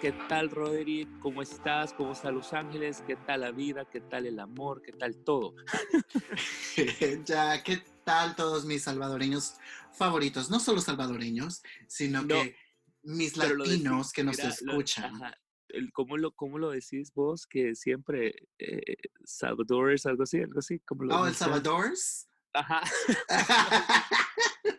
¿Qué tal, Roderick? ¿Cómo estás? ¿Cómo está Los Ángeles? ¿Qué tal la vida? ¿Qué tal el amor? ¿Qué tal todo? ya, ¿qué tal todos mis salvadoreños favoritos? No solo salvadoreños, sino No, que mis decís, latinos que nos mira, lo- escuchan. ajá, el- ¿cómo, lo, ¿Cómo lo decís vos? Que siempre eh, Salvadores, algo así, algo así. ¿cómo lo Oh, El? Salvadores. Ajá.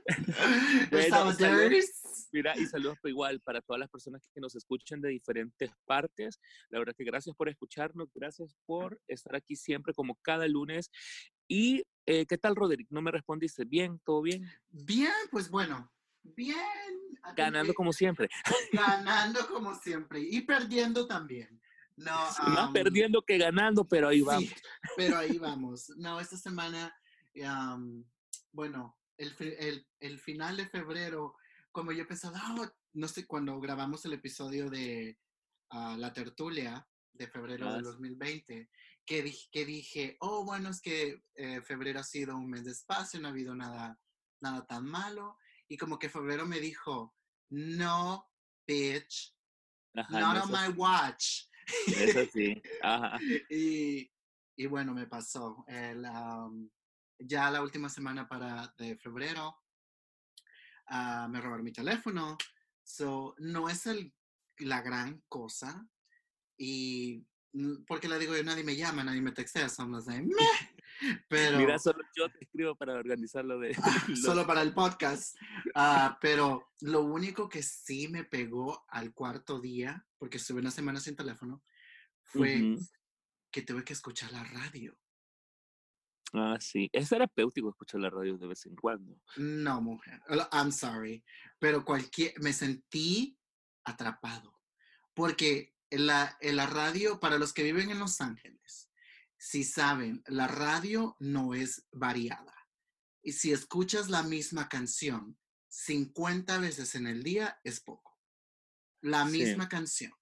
Bueno, Salvadores. Mira, y saludos pues, igual para todas las personas que nos escuchan de diferentes partes. La verdad que gracias por escucharnos, gracias por estar aquí siempre como cada lunes. Y, eh, ¿qué tal, Roderick? ¿No me respondiste? ¿Bien? ¿Todo bien? Bien, pues bueno, bien. Ganando como siempre. ganando como siempre y perdiendo también. No, Más am, perdiendo que ganando, pero ahí sí, vamos. pero ahí vamos. No, esta semana, am, bueno, el, el, el final de febrero, como yo pensaba, "Ah, no sé, cuando grabamos el episodio de ah, La Tertulia de febrero Ah, sí. 2020, que dije, que dije, oh, bueno, es que eh, febrero ha sido un mes de espacio, no ha habido nada, nada tan malo. Y como que febrero me dijo, no, bitch, Ajá, not no on my watch. no es así. Ajá. y, y bueno, me pasó. El, am, ya la última semana para de febrero ah, me robaron mi teléfono. So, no es el- la gran cosa. Y mm, porque le digo yo, nadie me llama, nadie me textea, son las de "Meh". Pero Mira, solo yo te escribo para organizar lo de... lo- solo para el podcast. Ah, pero lo único que sí me pegó al cuarto día, porque estuve una semana sin teléfono, fue Ujú. que tuve que escuchar la radio. Ah, sí. Es terapéutico escuchar la radio de vez en cuando. No, mujer. Well, I'm sorry. Pero cualquier, me sentí atrapado. Porque en la, en la radio, para los que viven en Los Ángeles, si saben, la radio no es variada. Y si escuchas la misma canción 50 veces en el día, es poco. La Sí. misma canción.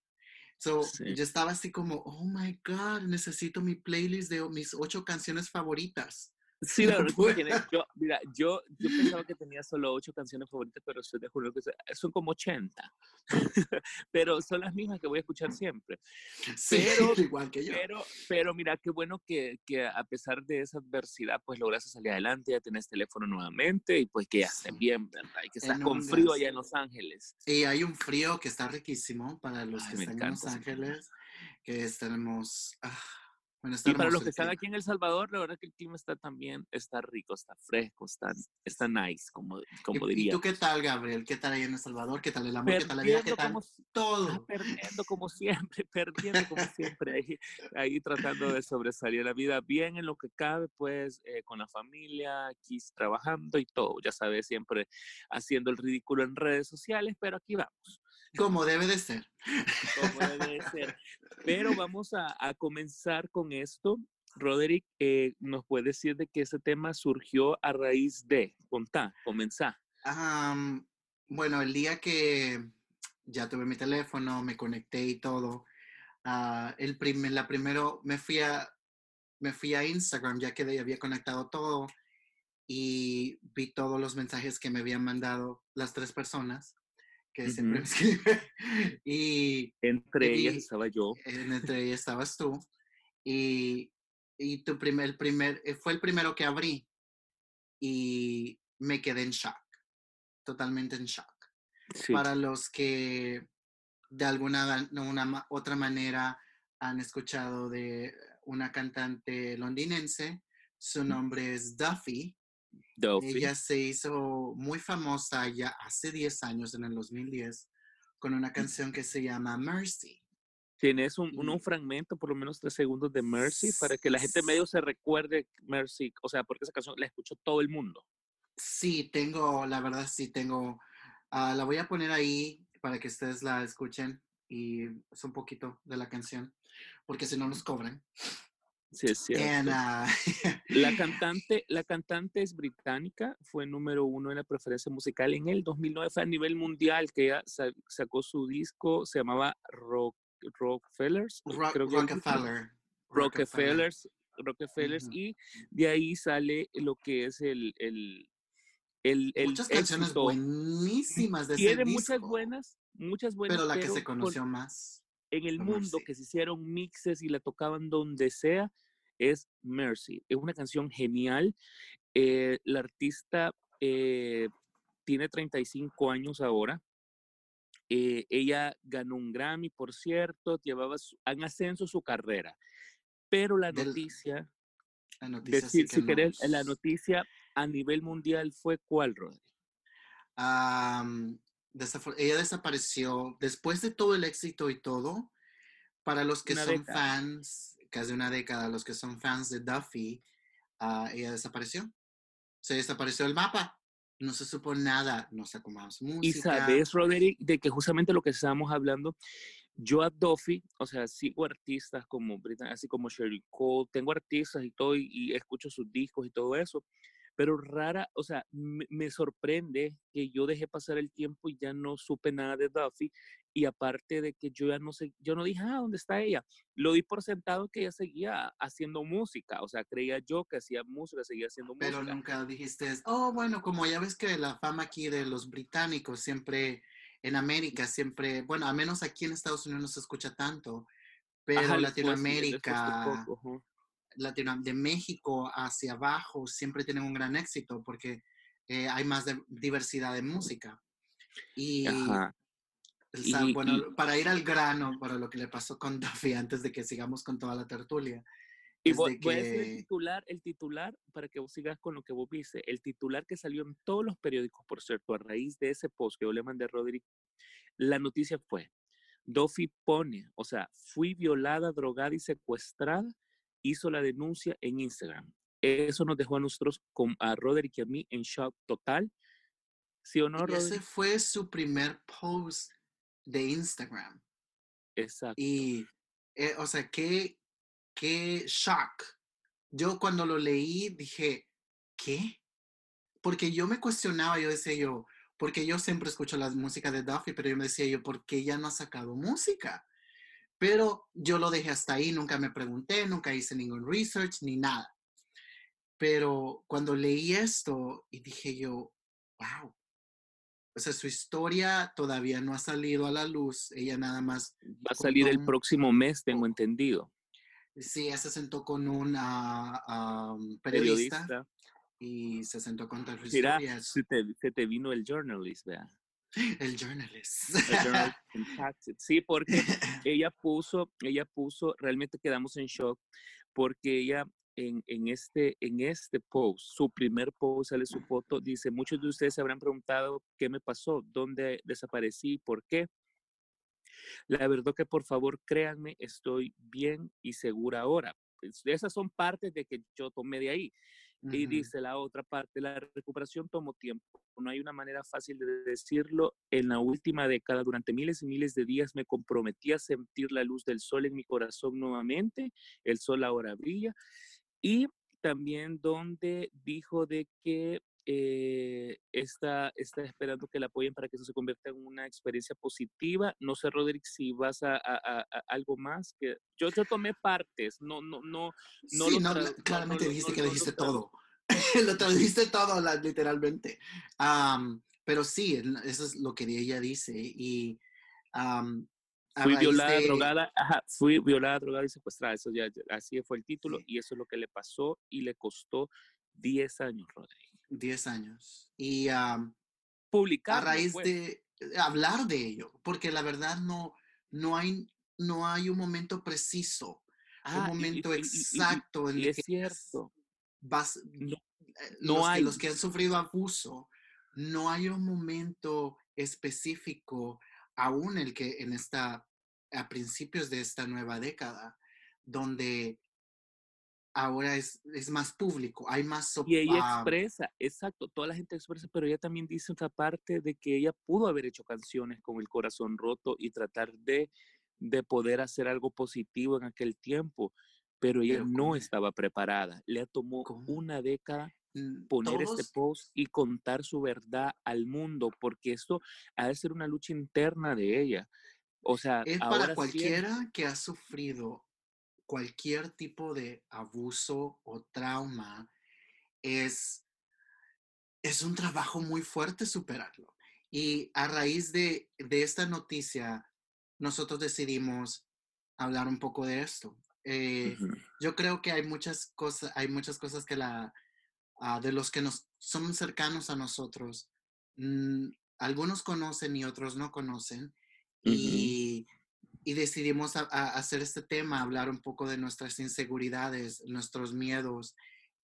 So, Sí. yo estaba así como, oh my God, necesito mi playlist de mis ocho canciones favoritas. Sí, la verdad, te Bueno. imaginas, yo, mira, yo, yo pensaba que tenía solo ocho canciones favoritas, pero estoy de acuerdo que se- son como 80. pero son las mismas que voy a escuchar siempre. Sí, Pero- igual que yo. Pero, pero mira, qué bueno que, que a pesar de esa adversidad, pues lograste salir adelante, ya tenés teléfono nuevamente y pues que ya estés Sí. bien, ¿verdad? Y que estás En con frío allá en Los Ángeles. Y hay un frío que está riquísimo para los Ay, que están en Los encanta ese clima. Ángeles, que estaremos... ah, bueno, Y para los que están aquí en El Salvador, la verdad que el clima está también, está rico, está fresco, está, está nice, como, como ¿Y, y diría. tú qué tal, Gabriel? ¿Qué tal ahí en El Salvador? ¿Qué tal el amor? ¿Qué tal la vida? ¿Qué Perdiendo tal como, ah, todo? perdiendo como siempre, perdiendo como siempre, ahí, ahí tratando de sobresalir la vida bien en lo que cabe, pues eh, con la familia, aquí trabajando y todo, ya sabes, siempre haciendo el ridículo en redes sociales, pero aquí vamos, Como debe de ser. como debe de ser. Pero vamos a, a comenzar con esto. Roderick, eh, ¿nos puede decir de que ese tema surgió a raíz de? Contá, comenzá. Am, bueno, el día que ya tuve mi teléfono, me conecté y todo, ah, el primer, la primero me fui a me fui a Instagram ya que había conectado todo y vi todos los mensajes que me habían mandado las tres personas que siempre me escriben y Entre Y ellas estaba yo. en- entre ellas estabas tú y, y tu primer, el primer, eh, fue el primero que abrí y me quedé en shock, totalmente en shock. Sí. Para los que de alguna una otra manera han escuchado de una cantante londinense, su nombre es Duffy. Ella se hizo muy famosa ya hace 10 años, en el 2010, con una canción que se llama Mercy. Tienes un, un, un fragmento, por lo menos tres segundos de Mercy, para que la gente medio se recuerde Mercy, o sea, porque esa canción la escuchó todo el mundo. Sí, tengo, la verdad sí tengo, ah, la voy a poner ahí para que ustedes la escuchen y es un poquito de la canción, porque si no nos cobran. Sí, es cierto. uh, La cantante, la cantante es británica, fue número uno en la preferencia musical en el 2009, fue a nivel mundial que ella sa- sacó su disco, se llamaba Rock, Rockefellers, Ro- creo que- Rockefeller. Rockefellers, Rockefellers, y de ahí sale lo que es el, el, el, el Muchas canciones éxito. buenísimas de ese Tiene muchas disco, buenas, muchas buenas, Pero la que pero se con- conoció más. en el mundo que se hicieron mixes y la tocaban donde sea es Mercy. Es una canción genial. Eh, la artista eh, tiene 35 años ahora. Eh, ella ganó un Grammy, por cierto, llevaba su- en ascenso su carrera. Pero la Del- noticia, La noticia sí si querés, la noticia a nivel mundial fue cuál, Rodri? Ella desapareció después de todo el éxito y todo. Para los que Una son década. fans, casi una década, los que son fans de Duffy, ah, ella desapareció. Se desapareció el mapa. No se supo nada. No sacó más Y música. sabes, Roderick, de que justamente lo que estábamos hablando, yo a Duffy, o sea, sigo artistas como Britney, así como Sherry Cole, tengo artistas y todo, y, y escucho sus discos y todo eso, pero rara, o sea, me, me sorprende que yo dejé pasar el tiempo y ya no supe nada de Duffy, y aparte de que yo ya no sé, yo no dije, ah, ¿dónde está ella? Lo di por sentado que ella seguía haciendo música, o sea, creía yo que hacía música, seguía haciendo Pero música. nunca dijiste, oh, bueno, como ya ves que la fama aquí de los británicos siempre, en América, siempre, bueno, al menos aquí en Estados Unidos no se escucha tanto, pero Ajá, Latinoamérica. Latino, de México hacia abajo siempre tienen un gran éxito porque eh, hay más de- diversidad de música. Y, Ajá. o sea, Y- bueno, y- para ir al grano, para lo que le pasó con Duffy antes de que sigamos con toda la tertulia. Y es voy, de voy a decir el que- titular, el titular, para que vos sigas con lo que vos viste, el titular que salió en todos los periódicos, por cierto, a raíz de ese post que yo le mandé a Rodri, la noticia fue, Duffy pone, o sea, fui violada, drogada y secuestrada, hizo la denuncia en Instagram. Eso nos dejó a nosotros, con, a Roderick y a mí, en shock total. ¿Sí o no, y ese Roderick? fue su primer post de Instagram. Exacto. Y, eh, o sea, qué, qué shock. Yo cuando lo leí dije, ¿qué? Porque yo me cuestionaba, yo decía yo, porque yo siempre escucho la música de Duffy, pero yo me decía yo, ¿por qué ya no ha sacado música? Pero yo lo dejé hasta ahí, nunca me pregunté, nunca hice ningún research ni nada. Pero cuando leí esto y dije yo, wow. O sea, su historia todavía no ha salido a la luz. Ella nada más Va a salir el un- próximo mes, tengo entendido. Sí, ella se sentó con un ah, ah, periodista, Periodista. y se sentó con Mira, historia. se te, se te vino el journalist, vea. El journalist. El journalist. Sí, porque ella puso, ella puso, realmente quedamos en shock, porque ella en, en, este, en este post, su primer post, sale su foto, dice, muchos de ustedes se habrán preguntado qué me pasó, dónde desaparecí, por qué. La verdad que por favor créanme, estoy bien y segura ahora. Esas son partes de que yo tomé de ahí. Y dice la otra parte, la recuperación tomó tiempo. No hay una manera fácil de decirlo. En la última década, durante miles y miles de días, me comprometí a sentir la luz del sol en mi corazón nuevamente. El sol ahora brilla. Y también donde dijo de que eh, está, está esperando que la apoyen para que eso se convierta en una experiencia positiva. No sé, Roderick, si vas a, a- a- algo más. que Yo, yo tomé partes, no, no, no, no sí, no, claramente no- dijiste que dijiste todo. lo tradujiste todo, la- literalmente. Am, pero sí, eso es lo que ella dice. Y a Fui violada, de- drogada, ajá, fui violada, drogada y secuestrada. Eso ya, ya- así fue el título Sí. y eso es lo que le pasó y le costó 10 años, Rodrigo. 10 años. Y am, a raíz pues. de eh, hablar de ello, porque la verdad no, no, hay, no hay un momento preciso, Ah, un y- momento y- y- y- exacto en el es que cierto. vas, No, eh, no los, hay. que, los que han sufrido abuso, no hay un momento específico, aún el que en esta, a principios de esta nueva década, donde ahora es, es más público, hay más... Y ella expresa, exacto, toda la gente expresa, pero ella también dice otra parte de que ella pudo haber hecho canciones con el corazón roto y tratar de, de poder hacer algo positivo en aquel tiempo, pero ella no estaba preparada. Le tomó una década poner este post y contar su verdad al mundo, porque esto ha de ser una lucha interna de ella. O sea, es para cualquiera que ha sufrido cualquier tipo de abuso o trauma, es, es un trabajo muy fuerte superarlo. Y a raíz de, esta noticia, nosotros decidimos hablar un poco de esto. Eh, yo creo que hay muchas cosas, hay muchas cosas que la, ah, de los que nos son cercanos a nosotros, mm, algunos conocen y otros no conocen. Y y decidimos hacer este tema, hablar un poco de nuestras inseguridades, nuestros miedos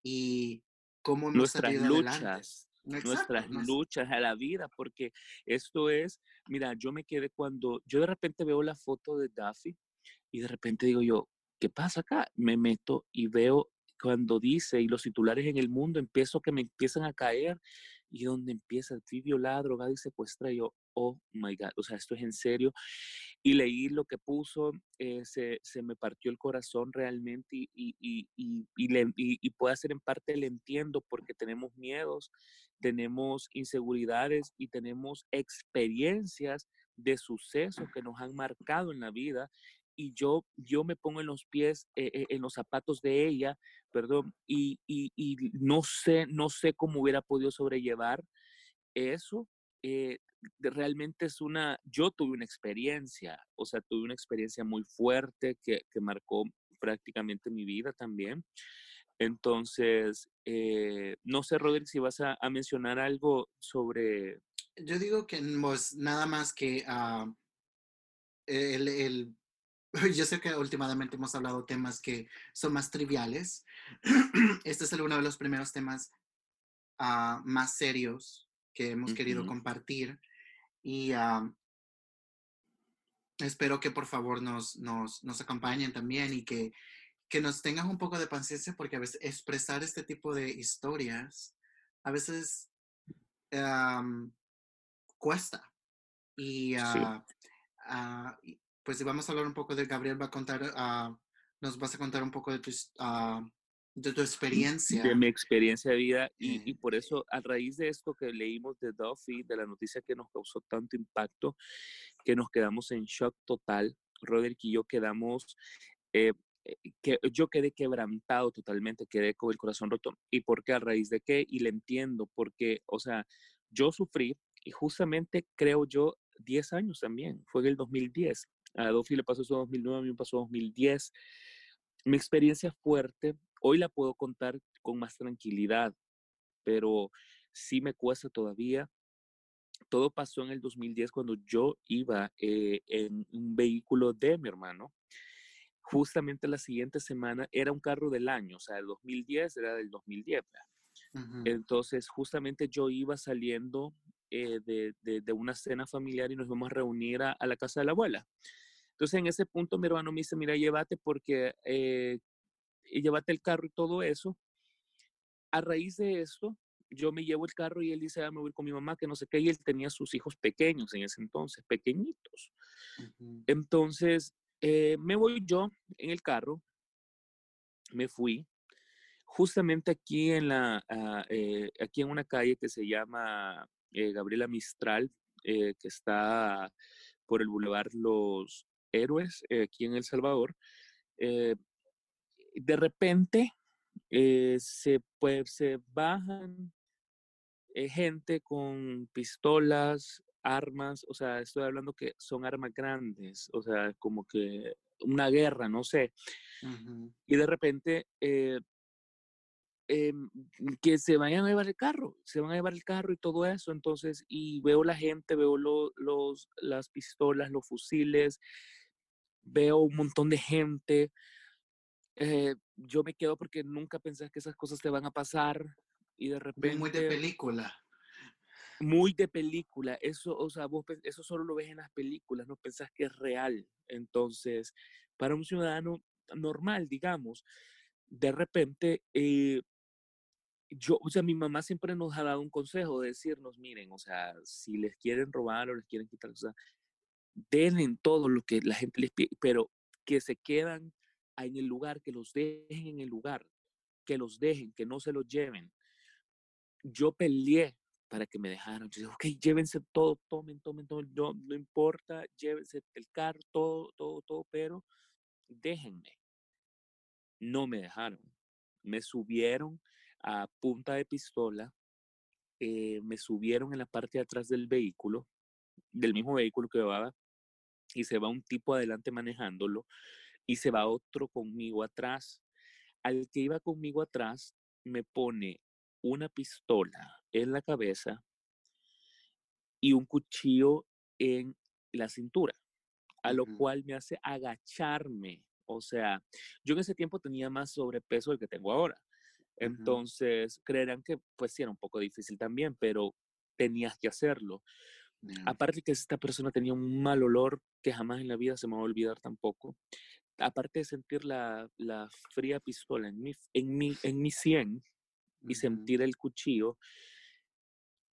y cómo hemos nuestras luchas. nuestras luchas a la vida, porque esto es, mira, yo me quedé cuando, yo de repente veo la foto de Duffy y de repente digo yo, ¿qué pasa acá? Me meto y veo cuando dice, y los titulares en el mundo, empiezo que me empiezan a caer, y donde empieza, fui violada, drogada y secuestrada, y yo, oh my God, o sea, esto es en serio. Y leí lo que puso, eh, se, se, me partió el corazón realmente y, y, y, y, y puede ser en parte le entiendo porque tenemos miedos, tenemos inseguridades y tenemos experiencias de sucesos que nos han marcado en la vida y yo, yo me pongo en los pies, eh, eh, en los zapatos de ella, perdón, y, y, y, no sé, no sé cómo hubiera podido sobrellevar eso. Eh, realmente es una, yo tuve una experiencia, o sea, tuve una experiencia muy fuerte que, que marcó prácticamente mi vida también. Entonces, no sé, Rodríguez, si vas a, mencionar algo sobre... Yo digo que pues, nada más que uh, el, yo sé que últimamente hemos hablado temas que son más triviales. Este es uno de los primeros temas uh, más serios que hemos querido compartir y uh, espero que por favor nos, nos, nos acompañen también y que, que nos tengan un poco de paciencia porque a veces expresar este tipo de historias a veces um, cuesta. Y, uh, pues vamos a hablar un poco de Gabriel, va a contar, uh, nos vas a contar un poco de tu, uh, de tu experiencia. De mi experiencia de vida y, y, por eso a raíz de esto que leímos de Duffy, de la noticia que nos causó tanto impacto, que nos quedamos en shock total, Roderick y yo quedamos... Eh, eh, que yo quedé quebrantado totalmente, quedé con el corazón roto. ¿Y por qué? A raíz de qué? Y le entiendo, porque, o sea, yo sufrí y justamente creo yo 10 años también, fue en el 2010. A Dofi le pasó eso en 2009, a mí me pasó en 2010. Mi experiencia fuerte, hoy la puedo contar con más tranquilidad, pero sí me cuesta todavía. Todo pasó en el 2010 cuando yo iba eh, en un vehículo de mi hermano. Justamente la siguiente semana era un carro del año, o sea, el 2010 era del 2010. Entonces, justamente yo iba saliendo eh, de, de, una cena familiar y nos vamos a reunir a, la casa de la abuela. Entonces, en ese punto mi hermano me dice, mira, llévate porque, eh, llévate el carro y todo eso. A raíz de esto, yo me llevo el carro y él dice, ah, me voy con mi mamá, que no sé qué, y él tenía sus hijos pequeños en ese entonces, pequeñitos. Entonces, eh, me voy yo en el carro, me fui, justamente aquí en, la, ah, aquí en una calle que se llama eh, Gabriela Mistral, eh, que está por el Boulevard Los Héroes, eh, aquí en El Salvador. De repente se, pues, se bajan gente con pistolas, armas, o sea, estoy hablando que son armas grandes, o sea, como que una guerra, no sé. Y de repente Em, que se vayan a llevar el carro, se van a llevar el carro y todo eso. Entonces, y veo la gente, veo los, las pistolas, los fusiles, veo un montón de gente. Eh, yo me quedo porque nunca pensé que esas cosas te van a pasar y de repente... Muy de película. Muy de película. Eso, o sea, vos eso solo lo ves en las películas, no pensás que es real. Entonces, para un ciudadano normal, digamos, de repente, eh, yo, o sea, mi mamá siempre nos ha dado un consejo de decirnos, miren, o sea, si les quieren robar o les quieren quitar, o sea, denle todo lo que la gente les pide, pero que se quedan en el lugar, que los dejen en el lugar, que los dejen, que no se los lleven. Yo peleé para que me dejaran. Yo dije, ok, llévense todo, tomen, tomen, tomen, no, no importa, llévense el carro, todo, todo, todo, pero déjenme. No me dejaron. Me subieron a punta de pistola, eh, me subieron en la parte de atrás del vehículo, del mismo vehículo que llevaba, y se va un tipo adelante manejándolo, y se va otro conmigo atrás. Al que iba conmigo atrás me pone una pistola en la cabeza y un cuchillo en la cintura, a lo cual me hace agacharme. O sea, yo en ese tiempo tenía más sobrepeso del que tengo ahora. Entonces, creerán que pues sí era un poco difícil también, pero tenías que hacerlo. Aparte que esta persona tenía un mal olor que jamás en la vida se me va a olvidar tampoco. Aparte de sentir la, la fría pistola en mi, en mi, en mi sien y sentir el cuchillo,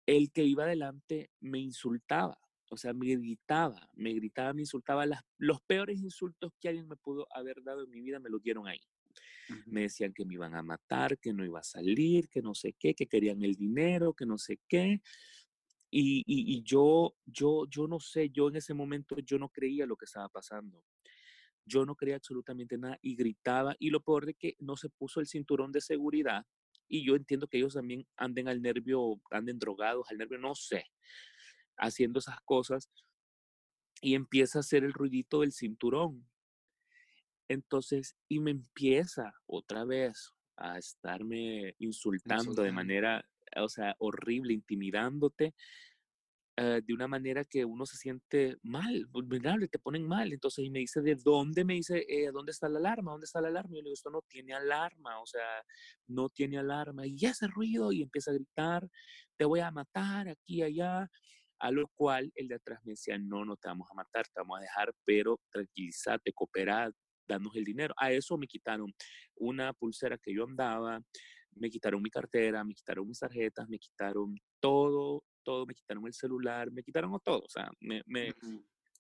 el que iba adelante me insultaba, o sea, me gritaba, me gritaba, me insultaba. Las, los peores insultos que alguien me pudo haber dado en mi vida me los dieron ahí. Me decían que me iban a matar, que no iba a salir, que no sé qué, que querían el dinero, que no sé qué. Y, y, yo, yo, yo no sé, yo en ese momento yo no creía lo que estaba pasando. Yo no creía absolutamente nada y gritaba. Y lo peor de que no se puso el cinturón de seguridad. Y yo entiendo que ellos también anden al nervio, anden drogados al nervio, no sé, haciendo esas cosas. Y empieza a hacer el ruidito del cinturón. Entonces, y me empieza otra vez a estarme insultando de manera, o sea, horrible, intimidándote. Eh, de una manera que uno se siente mal, vulnerable, te ponen mal. Entonces, y me dice, ¿de dónde? Me dice, eh, ¿dónde está la alarma? ¿Dónde está la alarma? Y yo le digo, esto no tiene alarma, o sea, no tiene alarma. Y ese ruido, y empieza a gritar, te voy a matar aquí, allá. A lo cual el de atrás me decía, no, no te vamos a matar, te vamos a dejar, pero tranquilízate, cooperad, danos el dinero. A eso me quitaron una pulsera que yo andaba, me quitaron mi cartera, me quitaron mis tarjetas, me quitaron todo, todo, me quitaron el celular, me quitaron todo, o sea, me, me,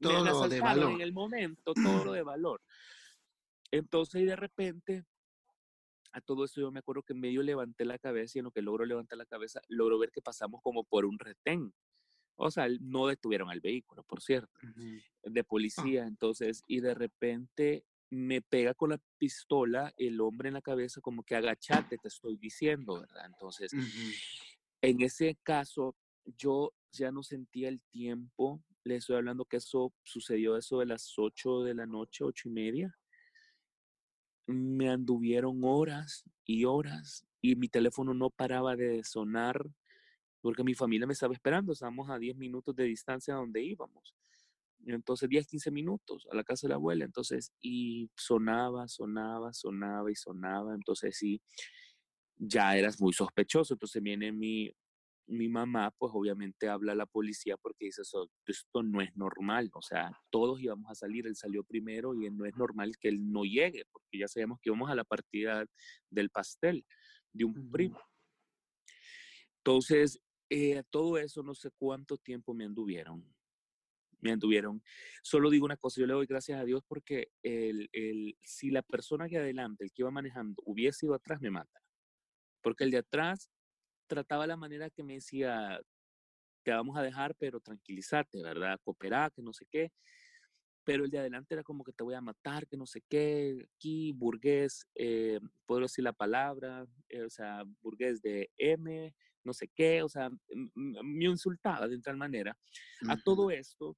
todo lo de valor. en el momento, todo lo de valor. Entonces, y de repente, a todo eso yo me acuerdo que medio levanté la cabeza y en lo que logro levantar la cabeza, logro ver que pasamos como por un retén. O sea, no detuvieron al vehículo, por cierto, de ah. policía. Entonces, y de repente me pega con la pistola el hombre en la cabeza como que agachate, te estoy diciendo, ¿verdad? Entonces, en ese caso, yo ya no sentía el tiempo. Le estoy hablando que eso sucedió eso de las 8 de la noche, ocho y media. Me anduvieron horas y horas y mi teléfono no paraba de sonar porque mi familia me estaba esperando. Estábamos a 10 minutos de distancia donde íbamos. Entonces, 10, 15 minutos a la casa de la abuela. Entonces, y sonaba, sonaba, sonaba y sonaba. Entonces, sí, ya eras muy sospechoso. Entonces viene mi, mi mamá, pues obviamente habla a la policía porque dice, esto no es normal. O sea, todos íbamos a salir. Él salió primero y no es normal que él no llegue, porque ya sabemos que íbamos a la partida del pastel de un primo. Entonces, eh, todo eso no sé cuánto tiempo me anduvieron me anduvieron. Solo digo una cosa, yo le doy gracias a Dios porque el, el, si la persona que adelante, el que iba manejando, hubiese ido atrás, me mata. Porque el de atrás trataba la manera que me decía, te vamos a dejar, pero tranquilízate, ¿verdad? Cooperar, que no sé qué. Pero el de adelante era como que te voy a matar, que no sé qué. Aquí, burgués, eh, puedo decir la palabra, eh, o sea, burgués de M, no sé qué, o sea, me insultaba de tal manera. A todo esto,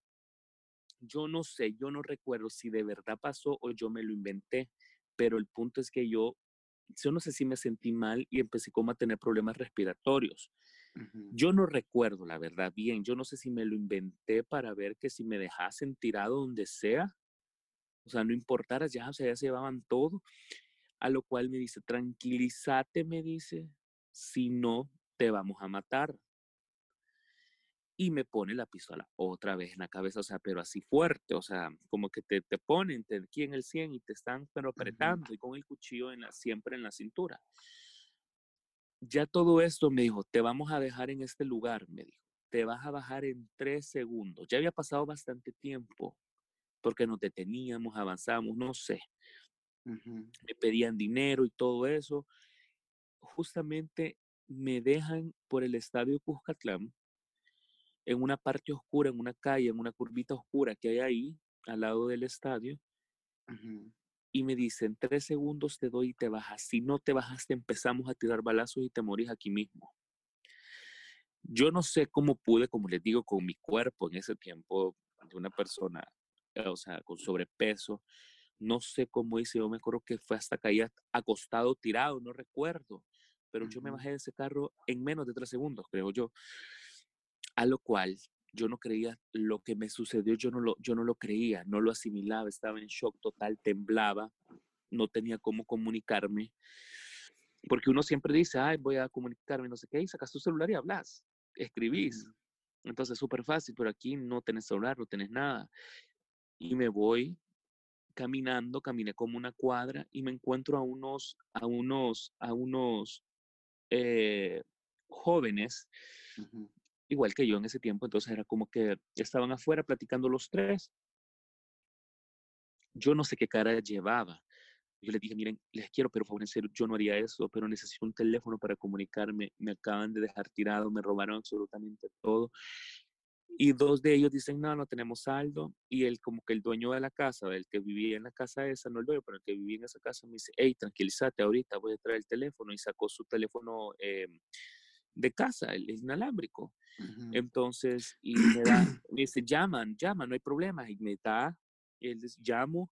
yo no sé, yo no recuerdo si de verdad pasó o yo me lo inventé, pero el punto es que yo, yo no sé si me sentí mal y empecé como a tener problemas respiratorios. Yo no recuerdo, la verdad, bien, yo no sé si me lo inventé para ver que si me dejasen tirado donde sea, o sea, no importara, ya, o sea, ya se llevaban todo, a lo cual me dice, tranquilízate, me dice, si no, te vamos a matar. Y me pone la pistola otra vez en la cabeza, o sea, pero así fuerte, o sea, como que te, te ponen te, aquí en el 100 y te están pero apretando y con el cuchillo en la, siempre en la cintura. Ya todo esto me dijo, te vamos a dejar en este lugar, me dijo, te vas a bajar en tres segundos. Ya había pasado bastante tiempo porque nos deteníamos, avanzamos, no sé. Me pedían dinero y todo eso. Justamente me dejan por el estadio Cuscatlán en una parte oscura, en una calle, en una curvita oscura que hay ahí, al lado del estadio, y me dicen, tres segundos te doy y te bajas. Si no te bajas, te empezamos a tirar balazos y te morís aquí mismo. Yo no sé cómo pude, como les digo, con mi cuerpo en ese tiempo de una persona, eh, o sea, con sobrepeso, no sé cómo hice, yo me acuerdo que fue hasta caía acostado, tirado, no recuerdo, pero yo me bajé de ese carro en menos de tres segundos, creo yo. A lo cual yo no creía lo que me sucedió, yo no lo, yo no lo creía, no lo asimilaba, estaba en shock total, temblaba, no tenía cómo comunicarme. Porque uno siempre dice, ay, voy a comunicarme, no sé qué, y sacas tu celular y hablas, escribís. Entonces es súper fácil, pero aquí no tenés celular, no tenés nada. Y me voy caminando, caminé como una cuadra y me encuentro a unos, a unos, a unos eh, jóvenes igual que yo en ese tiempo, entonces era como que estaban afuera platicando los tres. Yo no sé qué cara llevaba. Yo les dije, miren, les quiero, pero favor, yo no haría eso, pero necesito un teléfono para comunicarme. Me acaban de dejar tirado, me robaron absolutamente todo. Y dos de ellos dicen, no, no tenemos saldo. Y él, como que el dueño de la casa, el que vivía en la casa esa, no el dueño, pero el que vivía en esa casa, me dice, hey, tranquilízate ahorita, voy a traer el teléfono. Y sacó su teléfono eh, de casa, el inalámbrico. Entonces, y me, da, me dice, llaman, llaman, no hay problema. Y me da, él llamo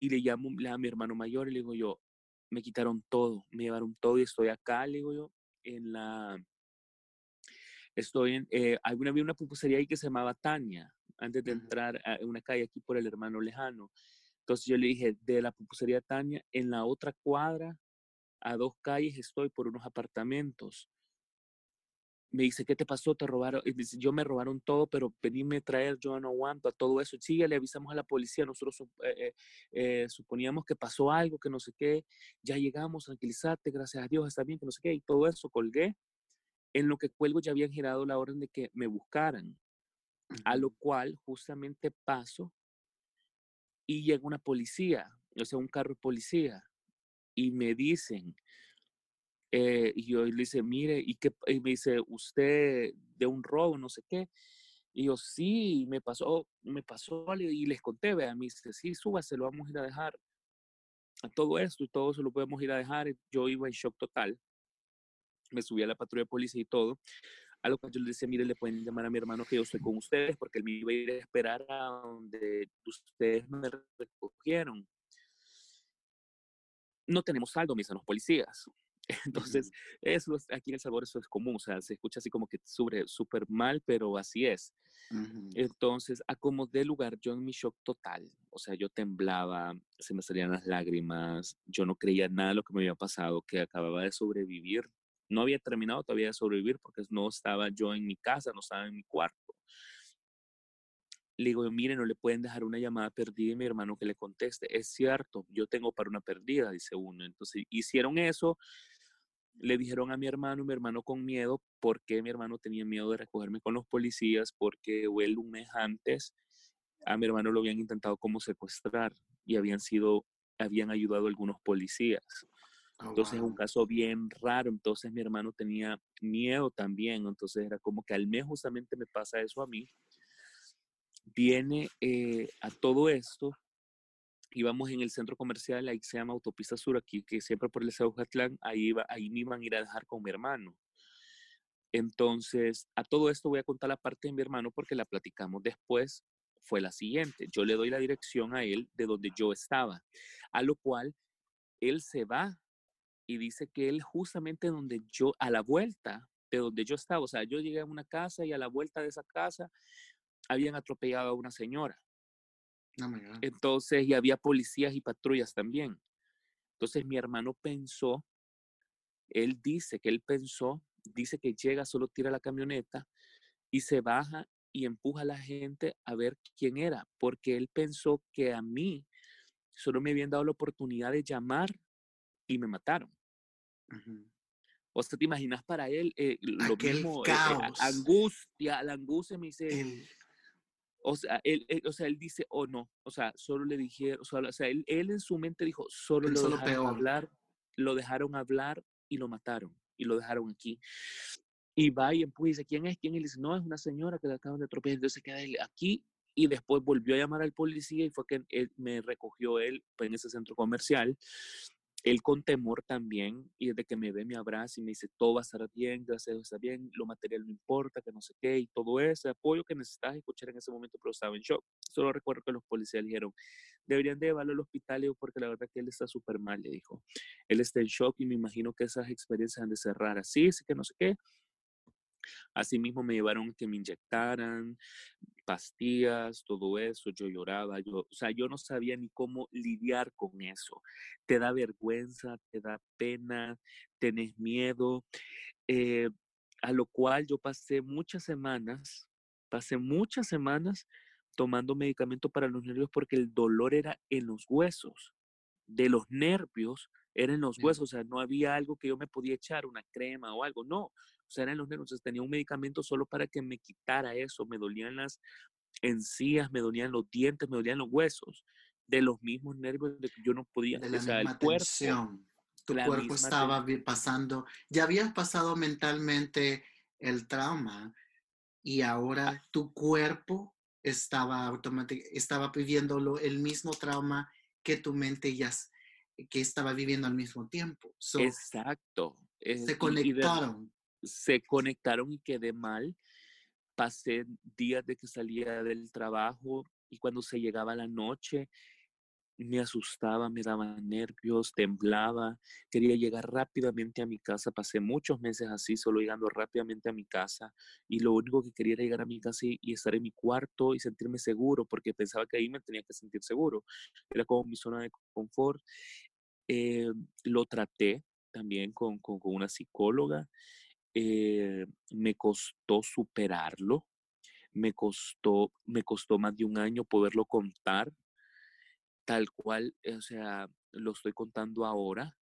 y le llamo a mi hermano mayor y le digo yo, me quitaron todo, me llevaron todo y estoy acá, le digo yo, en la, estoy en, eh, había una pupusería ahí que se llamaba Tania, antes de entrar a una calle aquí por el hermano lejano. Entonces yo le dije, de la pupusería Tania, en la otra cuadra, a dos calles estoy por unos apartamentos me dice, ¿qué te pasó? Te robaron. Y dice, yo me robaron todo, pero veníme a traer, yo no aguanto a todo eso. Sí, le avisamos a la policía, nosotros eh, eh, eh, suponíamos que pasó algo, que no sé qué. Ya llegamos, tranquilízate, gracias a Dios, está bien, que no sé qué. Y todo eso colgué. En lo que cuelgo ya habían girado la orden de que me buscaran. A lo cual justamente paso y llega una policía, o sea, un carro de policía. Y me dicen, eh, y yo le dice, mire, ¿y, qué? y me dice, usted de un robo, no sé qué. Y yo, sí, me pasó, me pasó, y les conté, vea, me dice, sí, súbase, lo vamos a ir a dejar. A todo esto y todo eso lo podemos ir a dejar. Yo iba en shock total. Me subí a la patrulla de policía y todo. A lo que yo le decía, mire, le pueden llamar a mi hermano que yo estoy con ustedes porque él me iba a ir a esperar a donde ustedes me recogieron. No tenemos saldo, me dicen los policías. Entonces, eso aquí en El Salvador eso es común, o sea, se escucha así como que súper mal, pero así es. Entonces, acomodé lugar, yo en mi shock total, o sea, yo temblaba, se me salían las lágrimas, yo no creía nada de lo que me había pasado, que acababa de sobrevivir. No había terminado todavía de sobrevivir porque no estaba yo en mi casa, no estaba en mi cuarto. Le digo, mire, no le pueden dejar una llamada perdida y mi hermano que le conteste. Es cierto, yo tengo para una perdida, dice uno. Entonces hicieron eso, le dijeron a mi hermano, mi hermano con miedo, porque mi hermano tenía miedo de recogerme con los policías, porque él un mes antes a mi hermano lo habían intentado como secuestrar y habían sido, habían ayudado algunos policías. Oh, entonces es un caso bien raro, entonces mi hermano tenía miedo también, entonces era como que al mes justamente me pasa eso a mí. Viene eh, a todo esto íbamos en el centro comercial, ahí se llama Autopista Sur, aquí, que siempre por el Catlán, ahí, iba, ahí me iban a ir a dejar con mi hermano. Entonces, a todo esto voy a contar la parte de mi hermano porque la platicamos después. Fue la siguiente, yo le doy la dirección a él de donde yo estaba, a lo cual él se va y dice que él justamente donde yo, a la vuelta de donde yo estaba, o sea, yo llegué a una casa y a la vuelta de esa casa habían atropellado a una señora. Oh Entonces, y había policías y patrullas también. Entonces, mi hermano pensó, él dice que él pensó, dice que llega, solo tira la camioneta y se baja y empuja a la gente a ver quién era, porque él pensó que a mí solo me habían dado la oportunidad de llamar y me mataron. O sea, te imaginas para él eh, lo mismo, eh, eh, angustia, la angustia me dice, o, sea, él, o sea, él dice, o oh, no, o sea, solo le dijeron, o sea, él, él, en su mente dijo, solo lo dejaron hablar, lo dejaron hablar y lo mataron y lo dejaron aquí. Y va y empuja y dice, ¿quién es? ¿Quién? Y dice, no, es una señora que le acaban de atropellar. Entonces queda él aquí y después volvió a llamar al policía y fue que él, me recogió él pues, en ese centro comercial. Él con temor también, y desde que me ve me abraza y me dice, todo va a estar bien, gracias a está bien, lo material no importa, que no sé qué, y todo ese apoyo que necesitas escuchar en ese momento, pero estaba en shock. Solo recuerdo que los policías dijeron, deberían de llevarlo al hospital, porque la verdad que él está súper mal, le dijo. Él está en shock y me imagino que esas experiencias han de ser raras. Sí, sí que no sé qué, Asimismo me llevaron que me inyectaran pastillas, todo eso, yo lloraba, yo, o sea, yo no sabía ni cómo lidiar con eso. Te da vergüenza, te da pena, tenés miedo, eh, a lo cual yo pasé muchas semanas, pasé muchas semanas tomando medicamento para los nervios porque el dolor era en los huesos, de los nervios era en los huesos, o sea, no había algo que yo me podía echar, una crema o algo, no, o sea, eran los nervios. Entonces tenía un medicamento solo para que me quitara eso. Me dolían las encías, me dolían los dientes, me dolían los huesos. De los mismos nervios de que yo no podía. De la misma tensión. Tu cuerpo estaba pasando, ya habías pasado mentalmente el trauma y ahora ah. tu cuerpo estaba automáticamente, estaba viviendo el mismo trauma que tu mente ya que estaba viviendo al mismo tiempo. Exacto. se conectaron se conectaron y quedé mal. Pasé días de que salía del trabajo y cuando se llegaba la noche me asustaba, me daba nervios, temblaba, quería llegar rápidamente a mi casa. Pasé muchos meses así, solo llegando rápidamente a mi casa y lo único que quería era llegar a mi casa y, estar en mi cuarto y sentirme seguro porque pensaba que ahí me tenía que sentir seguro. Era como mi zona de confort. Eh, lo traté también con, con, una psicóloga eh, me costó superarlo, me costó, me costó más de un año poderlo contar, tal cual, eh, o sea, lo estoy contando ahora.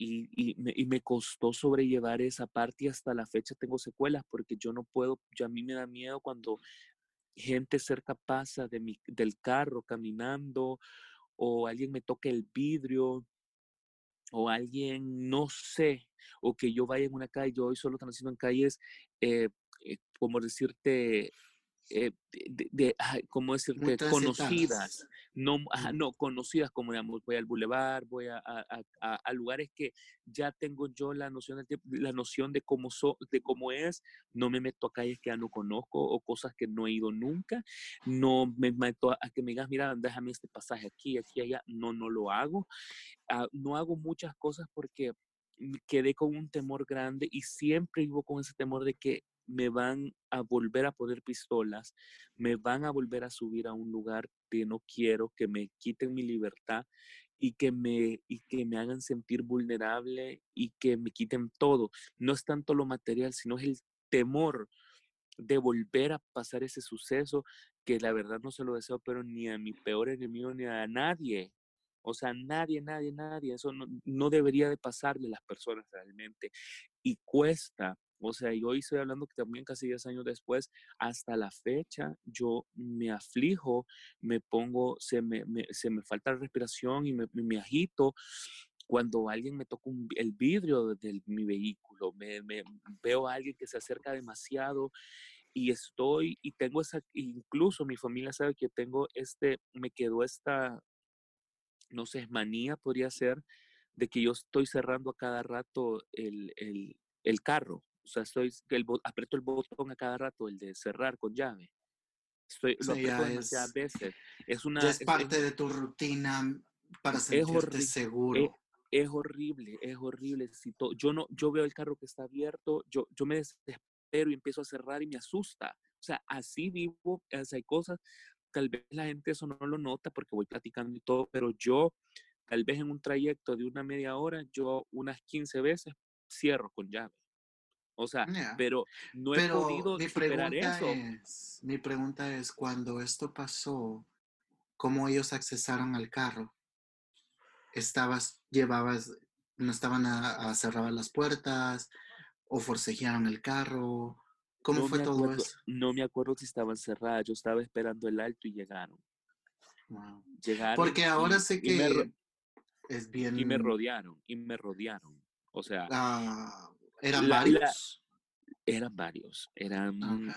Y, y, me, costó sobrellevar esa parte y hasta la fecha tengo secuelas porque yo no puedo, yo a mí me da miedo cuando gente cerca pasa de mi, del carro caminando o alguien me toque el vidrio o alguien, no sé, o que yo vaya en una calle, yo hoy solo transito en calles, eh, eh, como decirte, eh, de, de, ¿cómo decirte? Conocidas, no, no, conocidas como, digamos, voy al bulevar, voy a, a, lugares que ya tengo yo la noción, de, la noción de cómo, so, de cómo es, no me meto a calles que ya no conozco o cosas que no he ido nunca, no me meto a, que me digas, mira, déjame este pasaje aquí, aquí, allá, no, no lo hago, ah, no hago muchas cosas porque quedé con un temor grande y siempre vivo con ese temor de que me van a volver a poner pistolas, me van a volver a subir a un lugar que no quiero, que me quiten mi libertad y que me, y que me hagan sentir vulnerable y que me quiten todo. No es tanto lo material, sino es el temor de volver a pasar ese suceso que la verdad no se lo deseo, pero ni a mi peor enemigo ni a nadie. O sea, nadie, nadie, nadie. Eso no, no debería de pasarle a las personas realmente. Y cuesta o sea, y hoy estoy hablando que también casi 10 años después, hasta la fecha, yo me aflijo, me pongo, se me, se me falta respiración y me, me agito cuando alguien me toca el vidrio de, mi vehículo, me, me, veo a alguien que se acerca demasiado y estoy, y tengo esa, incluso mi familia sabe que tengo este, me quedó esta, no sé, manía podría ser, de que yo estoy cerrando a cada rato el, el, el carro. O sea, estoy, el, aprieto el botón a cada rato, el de cerrar con llave. Estoy, lo aprieto demasiadas veces. Es una, es parte de tu rutina para sentirte seguro. Es, horrible, es horrible. Si yo, no, yo veo el carro que está abierto, yo, yo me desespero y empiezo a cerrar y me asusta. O sea, así vivo, hay cosas, tal vez la gente eso no lo nota porque voy platicando y todo, pero yo, tal vez en un trayecto de una media hora, yo unas 15 veces cierro con llave O sea, pero no he podido mi superar pregunta eso. Es, mi pregunta es, cuando esto pasó, ¿cómo ellos accesaron al carro? ¿Estabas, llevabas, no estaban a, a cerrar las puertas o forcejearon el carro? ¿Cómo No fue todo acuerdo, eso? no me acuerdo si estaban cerradas. Yo estaba esperando el alto y llegaron. Wow. Llegaron Porque ahora y, sé me, que es y me bien, rodearon, y me rodearon. O sea, ah, ¿eran la, la, varios? eran varios, eran, Okay.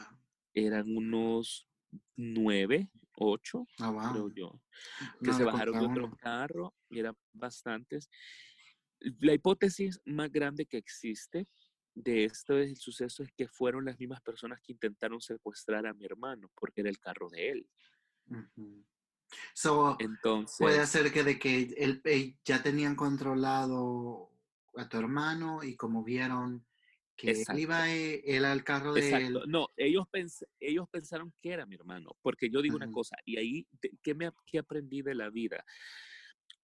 eran unos nueve, ocho, Ah, wow. creo yo, que No se bajaron de otro carro, y eran bastantes. La hipótesis más grande que existe de esto es el suceso es que fueron las mismas personas que intentaron secuestrar a mi hermano, porque era el carro de él. So, puede Entonces, ser que de que él, ya tenían controlado a tu hermano y como vieron que él iba eh, él al carro de Exacto. él. No, ellos, pens- ellos pensaron que era mi hermano, porque yo digo una cosa, y ahí, ¿qué, me, qué aprendí de la vida?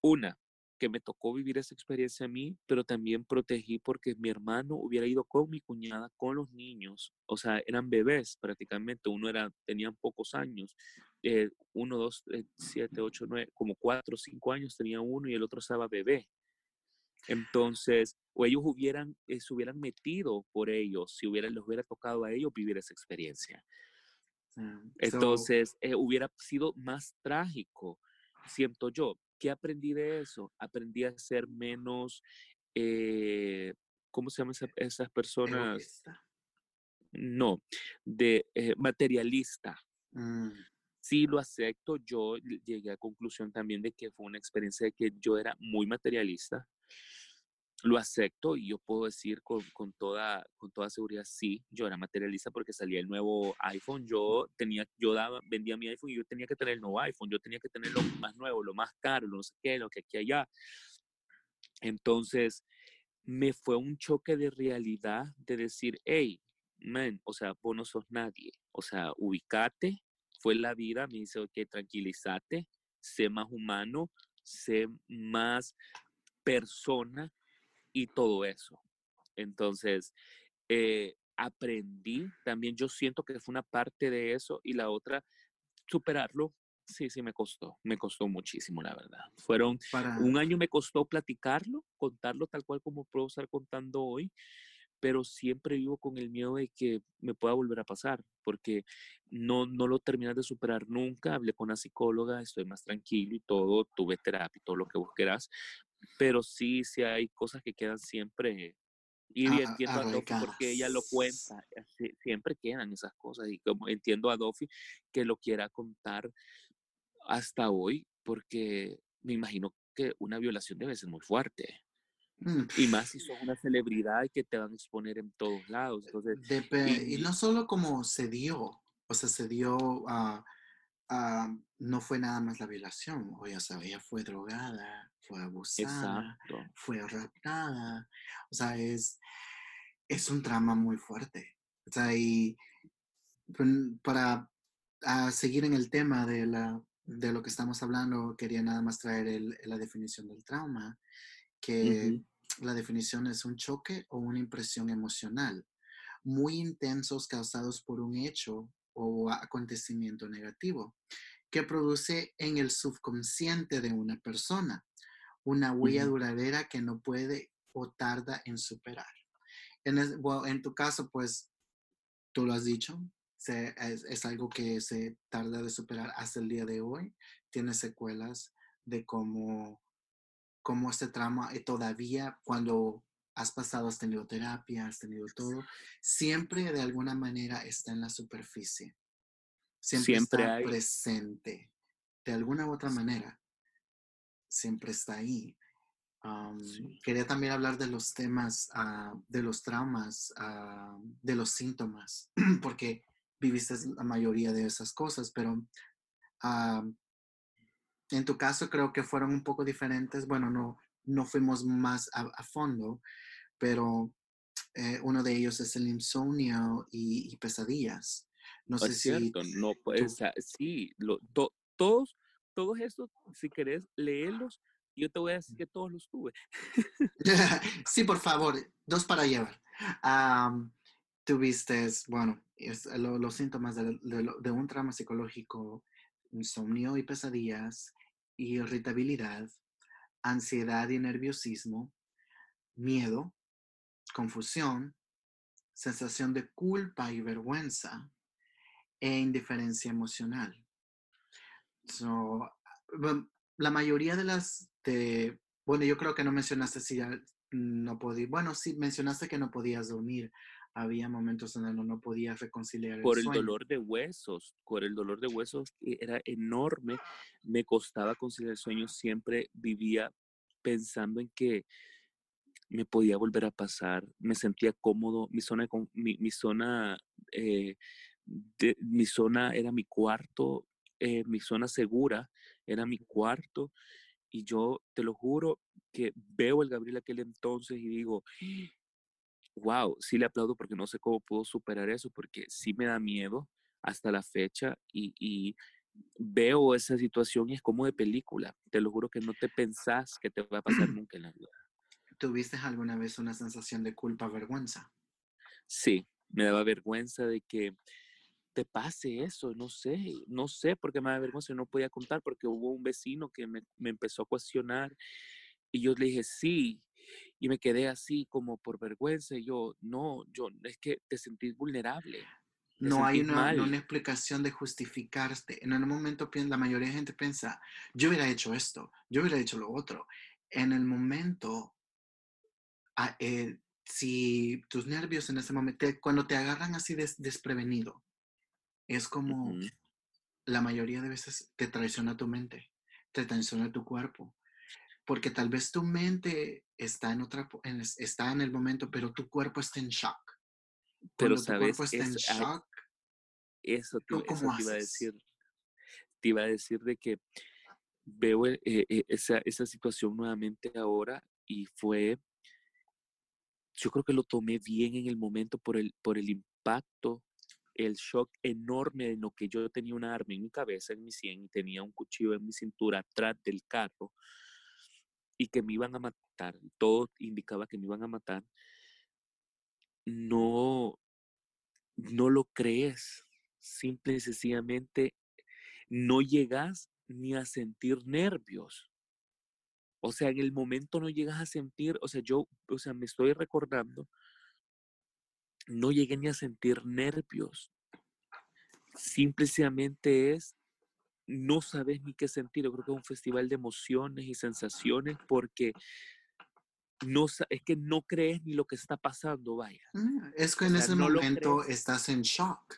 Una, que me tocó vivir esa experiencia a mí, pero también protegí porque mi hermano hubiera ido con mi cuñada, con los niños, o sea, eran bebés prácticamente, uno era, tenían pocos años, eh, uno, dos, eh, siete, ocho, nueve, como cuatro, cinco años tenía uno y el otro estaba bebé. Entonces, o ellos hubieran, eh, se hubieran metido por ellos, si hubiera, les hubiera tocado a ellos vivir esa experiencia. So, Entonces, eh, hubiera sido más trágico, siento yo. ¿Qué aprendí de eso? Aprendí a ser menos, eh, ¿cómo se llaman esa- esas personas? egoísta. No, de eh, materialista. Mm, Sí lo acepto, yo ll- llegué a conclusión también de que fue una experiencia de que yo era muy materialista. Lo acepto y yo puedo decir con, con toda, con toda seguridad, sí, yo era materialista porque salía el nuevo iPhone, yo tenía, yo daba, vendía mi iPhone y yo tenía que tener el nuevo iPhone, yo tenía que tener lo más nuevo, lo más caro, lo no sé qué, lo que aquí allá. Entonces, me fue un choque de realidad de decir, hey, man, o sea, vos no sos nadie, o sea, ubicate, fue la vida, me dice, ok, tranquilízate, sé más humano, sé más persona y todo eso. Entonces, eh, aprendí, también yo siento que fue una parte de eso y la otra, superarlo, sí, sí me costó, me costó muchísimo, la verdad. Fueron, para, un año me costó platicarlo, contarlo tal cual como puedo estar contando hoy, pero siempre vivo con el miedo de que me pueda volver a pasar, porque no, no lo terminas de superar nunca. Hablé con la psicóloga, estoy más tranquilo y todo, tuve terapia y todo lo que vos querás, pero sí, sí hay cosas que quedan siempre. Y a- entiendo a Dofi porque ella lo cuenta, eh, siempre quedan esas cosas. Y como entiendo a Dofi que lo quiera contar hasta hoy, porque me imagino que una violación debe ser muy fuerte. Mm, Y más si sos una celebridad y que te van a exponer en todos lados. Entonces, Depe- y y no solo como se dio, o sea, se dio, ah, ah, no fue nada más la violación, o ya sabes, ella fue drogada, fue abusada, exacto. fue raptada, o sea, es, es un trama muy fuerte. O sea, y para ah, seguir en el tema de, la, de lo que estamos hablando, quería nada más traer el- la definición del trauma, que la definición es un choque o una impresión emocional muy intensos causados por un hecho o acontecimiento negativo que produce en el subconsciente de una persona una huella duradera que no puede o tarda en superar. En, es- bueno, en tu caso, pues tú lo has dicho, se- es, es algo que se tarda de superar hasta el día de hoy. Tiene secuelas de cómo, cómo este trauma y todavía cuando has pasado, has tenido terapia, has tenido todo, siempre de alguna manera está en la superficie, siempre Siempre está hay, presente, de alguna u otra manera, siempre está ahí. Um, sí, quería también hablar de los temas, ah, de los traumas, ah, de los síntomas, porque viviste la mayoría de esas cosas, pero ah, en tu caso creo que fueron un poco diferentes. Bueno, no, no fuimos más a, a fondo, pero eh, uno de ellos es el insomnio y, y pesadillas. No sé es si tú, puedes, sí, lo, to- todos, todos estos, si querés leerlos, yo te voy a decir que todos los tuve. sí, por favor, dos para llevar. Am, tuviste, bueno, es, los síntomas de, de, un trauma psicológico, insomnio y pesadillas, irritabilidad, ansiedad y nerviosismo, miedo, confusión, sensación de culpa y vergüenza e indiferencia emocional. la mayoría de las, de, bueno, yo creo que no mencionaste si no podía, bueno, sí mencionaste que no podías dormir. Había momentos en donde no podías reconciliar. Por el, dolor de huesos, por el dolor de huesos era enorme, me costaba conciliar el sueño, siempre vivía pensando en que me podía volver a pasar, me sentía cómodo, mi zona, mi, mi zona, eh, mi zona era mi cuarto, eh, mi zona segura era mi cuarto y yo te lo juro que veo el Gabriel aquel entonces y digo, wow, sí le aplaudo porque no sé cómo puedo superar eso, porque sí me da miedo hasta la fecha y, y veo esa situación y es como de película. Te lo juro que no te pensás que te va a pasar nunca en la vida. ¿Tuviste alguna vez una sensación de culpa, vergüenza? Sí, me daba vergüenza de que te pase eso, no sé, no sé por qué me da vergüenza, no podía contar porque hubo un vecino que me, me empezó a cuestionar y yo le dije sí, y me quedé así como por vergüenza y yo, no, yo, es que te sentís vulnerable. no hay una, una, explicación de justificarte. En el momento, la mayoría de gente piensa, yo hubiera hecho esto, yo hubiera hecho lo otro. En el momento, Ah, eh, si tus nervios en ese momento, cuando te agarran así desprevenido, es como la mayoría de veces te traiciona tu mente, te traiciona tu cuerpo, porque tal vez tu mente está en otra, está en el momento, pero tu cuerpo está en shock. Cuando pero tu sabes, cuerpo está en shock, eso, te, iba a decir. Te iba a decir de que veo eh, eh, esa, esa situación nuevamente ahora y fue yo creo que lo tomé bien en el momento por el, por el impacto, el shock enorme de lo que yo tenía una arma en mi cabeza, en mi sien, y tenía un cuchillo en mi cintura atrás del carro, y que me iban a matar, todo indicaba que me iban a matar, no, no lo crees, simple y sencillamente no llegas ni a sentir nervios. O sea, en el momento no llegas a sentir, o sea, yo, o sea, me estoy recordando, no llegué ni a sentir nervios. Simplemente es, no sabes ni qué sentir. Yo creo que es un festival de emociones y sensaciones porque no, es que no crees ni lo que está pasando, vaya. Mm, es que en ese momento estás en shock.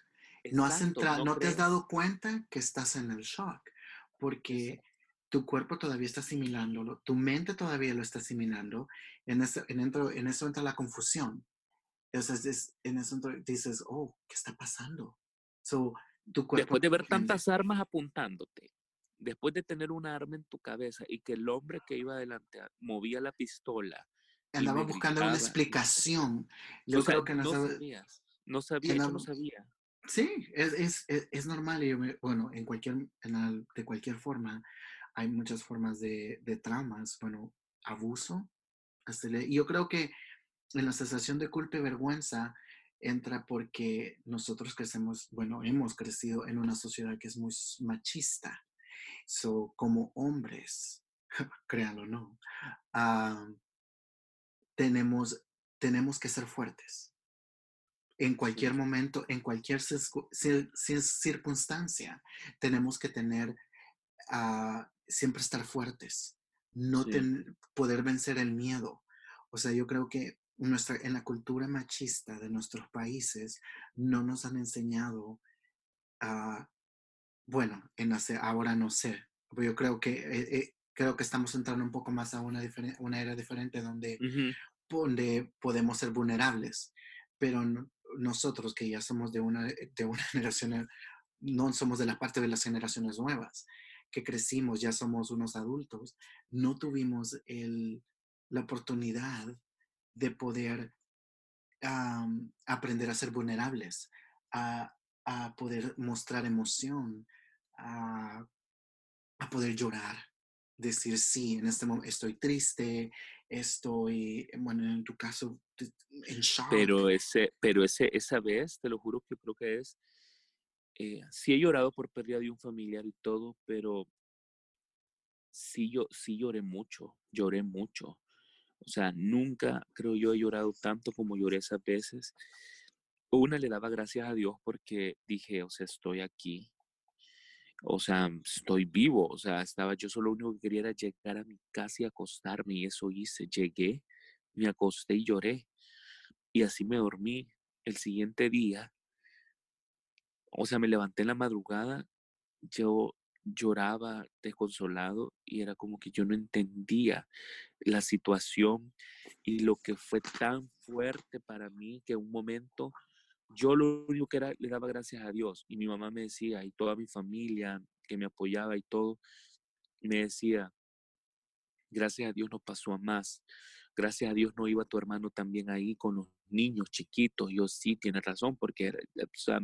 no, has entrado, no, te has dado cuenta que estás en el shock, porque tu cuerpo todavía está asimilándolo, tu mente todavía lo está asimilando, en, eso, en, en eso entra la confusión. Entonces, en eso dices, oh, ¿qué está pasando? So, tu cuerpo después de ver tantas armas apuntándote, después de tener una arma en tu cabeza y que el hombre que iba adelante movía la pistola. Andaba buscando una explicación. Yo creo que no, sabías. No sabía, yo no sabía. Sí, es, es, es, es normal. Y bueno, en cualquier, en de cualquier forma, hay muchas formas de, de traumas, bueno, abuso. Hasta yo creo que en la sensación de culpa y vergüenza entra porque nosotros crecemos, bueno, hemos crecido en una sociedad que es muy machista. So, como hombres, créanlo o no, ah, tenemos, tenemos que ser fuertes. En cualquier momento, en cualquier circunstancia, tenemos que tener uh, siempre estar fuertes, no poder vencer el miedo. O sea, yo creo que nuestra, en la cultura machista de nuestros países no nos han enseñado a, bueno, en hacer, ahora no sé, yo creo que, eh, eh, creo que estamos entrando un poco más a una, una era diferente donde, donde podemos ser vulnerables, pero nosotros que ya somos de una, de una generación, no somos de la parte de las generaciones nuevas que crecimos, ya somos unos adultos, no tuvimos el, la oportunidad de poder aprender a ser vulnerables, a, a poder mostrar emoción, a, a, poder llorar, decir sí, en este momento estoy triste, estoy, bueno, en tu caso, en shock. Pero, ese, pero ese, esa vez, te lo juro que creo que es, eh, sí he llorado por pérdida de un familiar y todo, pero sí, yo, sí lloré mucho, lloré mucho. O sea, nunca creo yo he llorado tanto como lloré esas veces. Una le daba gracias a Dios porque dije, o sea, estoy aquí. O sea, estoy vivo. O sea, estaba yo solo lo único que quería era llegar a mi casa y acostarme y eso hice. Llegué, me acosté y lloré. Y así me dormí. El siguiente día, o sea, me levanté en la madrugada, yo lloraba desconsolado y era como que yo no entendía la situación y lo que fue tan fuerte para mí que un momento yo lo único que era le daba gracias a Dios y mi mamá me decía y toda mi familia que me apoyaba y todo me decía gracias a Dios no pasó a más gracias a Dios no iba tu hermano también ahí con los niños chiquitos yo sí tiene razón porque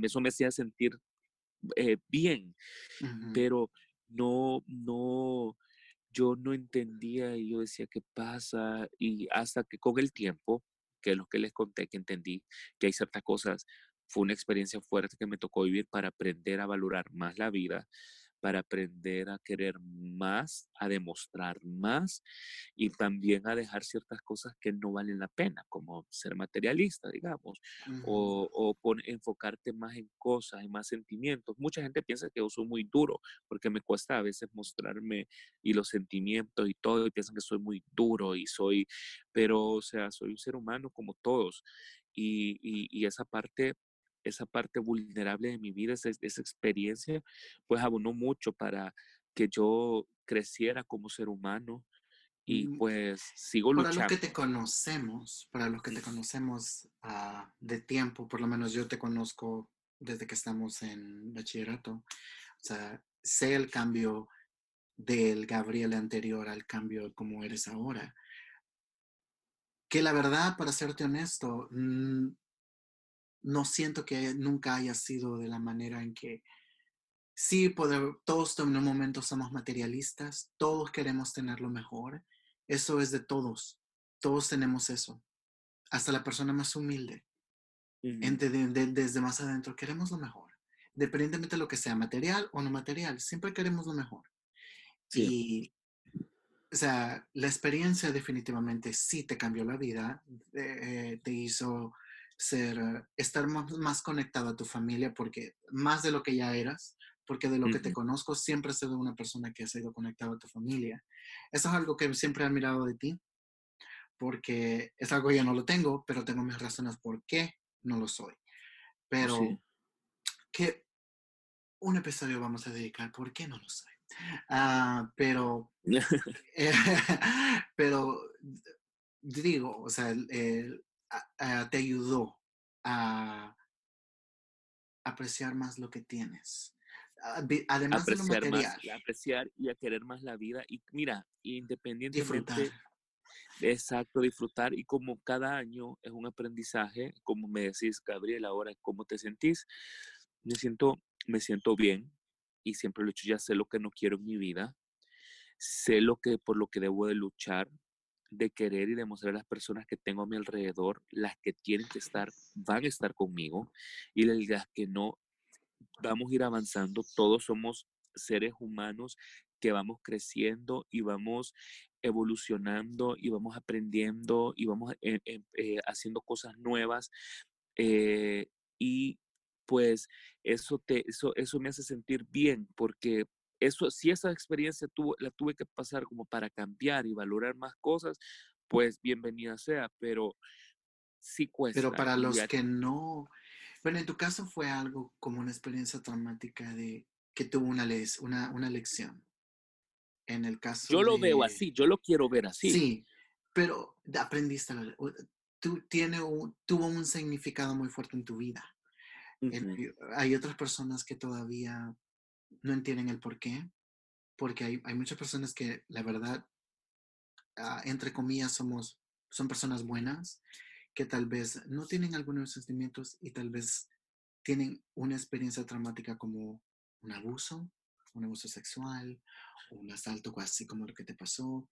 eso me hacía sentir eh, bien, pero no, no, yo no entendía y yo decía, ¿qué pasa? Y hasta que con el tiempo, que es lo que les conté, que entendí que hay ciertas cosas, fue una experiencia fuerte que me tocó vivir para aprender a valorar más la vida, para aprender a querer más, a demostrar más y también a dejar ciertas cosas que no valen la pena, como ser materialista, digamos, o, o enfocarte más en cosas, en más sentimientos. Mucha gente piensa que yo soy muy duro porque me cuesta a veces mostrarme y los sentimientos y todo, y piensan que soy muy duro y soy, pero o sea, soy un ser humano como todos. Y, y, y esa parte esa parte vulnerable de mi vida, esa, esa experiencia, pues abonó mucho para que yo creciera como ser humano y pues sigo luchando. Para los que te conocemos, para los que te conocemos uh, de tiempo, por lo menos yo te conozco desde que estamos en bachillerato, o sea, sé el cambio del Gabriel anterior al cambio como eres ahora. Que la verdad, para serte honesto, mm, no siento que nunca haya sido de la manera en que sí, poder, todos en un momento somos materialistas, todos queremos tener lo mejor, eso es de todos, todos tenemos eso, hasta la persona más humilde, desde más adentro, queremos lo mejor, independientemente de lo que sea, material o no material, siempre queremos lo mejor. Y, o sea, la experiencia definitivamente sí te cambió la vida, eh, te hizo ser, eh, estar más, conectado a tu familia, porque más de lo que ya eras, porque de lo que te conozco, siempre has sido una persona que ha sido conectado a tu familia. Eso es algo que siempre he admirado de ti, porque es algo que yo no lo tengo, pero tengo mis razones por qué no lo soy. Pero, que un episodio vamos a dedicar por qué no lo soy. Ah, pero, pero digo, o sea, te ayudó a apreciar más lo que tienes. Además de lo material. apreciar y a querer más la vida. Y mira, independientemente. Disfrutar. Exacto, disfrutar. Y como cada año es un aprendizaje, como me decís, Gabriel, ahora, ¿cómo te sentís? Me siento, me siento bien y siempre lo he dicho, ya sé lo que no quiero en mi vida, sé lo que por lo que debo de luchar, de querer y demostrar a las personas que tengo a mi alrededor, las que tienen que estar, van a estar conmigo, y las que no, vamos a ir avanzando, todos somos seres humanos que vamos creciendo y vamos evolucionando y vamos aprendiendo y vamos eh, eh, eh, haciendo cosas nuevas. y pues eso, te, eso, eso me hace sentir bien porque eso, si esa experiencia la tuve que pasar como para cambiar y valorar más cosas, pues bienvenida sea, pero sí cuesta. Pero para los que no, bueno, en tu caso fue algo como una experiencia traumática de que tuvo una, una, una lección. En el caso Yo lo veo así, yo lo quiero ver así. Sí, pero aprendiste, tú, tiene tuvo un significado muy fuerte en tu vida. hay otras personas que todavía no entienden el por qué, porque hay, hay muchas personas que la verdad, ah, entre comillas, somos, son personas buenas, que tal vez no tienen algunos sentimientos y tal vez tienen una experiencia traumática como un abuso, un abuso sexual, un asalto así como lo que te pasó,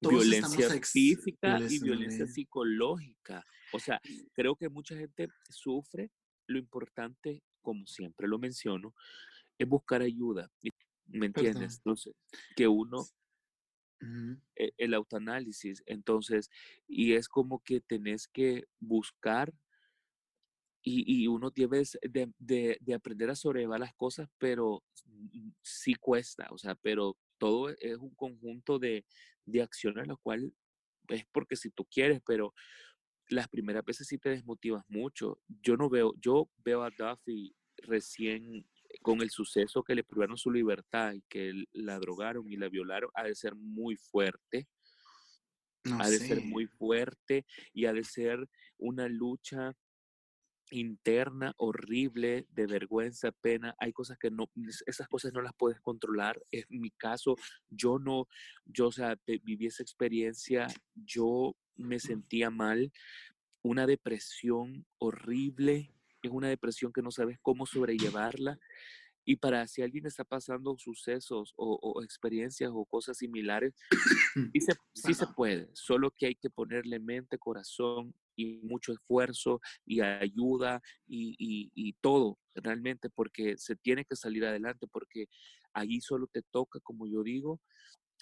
violencia física y violencia psicológica. O sea, creo que mucha gente sufre. Lo importante, como siempre lo menciono, es buscar ayuda. ¿Me entiendes? Entonces, que uno, e, el autoanálisis, entonces, y es como que tenés que buscar y, uno debe de, de, aprender a sobrellevar las cosas, pero sí cuesta, o sea, pero todo es un conjunto de, de acciones, lo cual es porque si tú quieres, pero las primeras veces sí te desmotivas mucho. Yo no veo, yo veo a Duffy recién con el suceso que le privaron su libertad y que la drogaron y la violaron, ha de ser muy fuerte. ha de ser muy fuerte y ha de ser una lucha interna horrible de vergüenza, pena, hay cosas que no, esas cosas no las puedes controlar. En mi caso, yo no, yo, o sea, viví esa experiencia, yo me sentía mal, una depresión horrible, es una depresión que no sabes cómo sobrellevarla. Y para si alguien está pasando sucesos o, experiencias o cosas similares, sí se, sí se puede, solo que hay que ponerle mente, corazón y mucho esfuerzo y ayuda y, todo realmente porque se tiene que salir adelante porque allí solo te toca, como yo digo,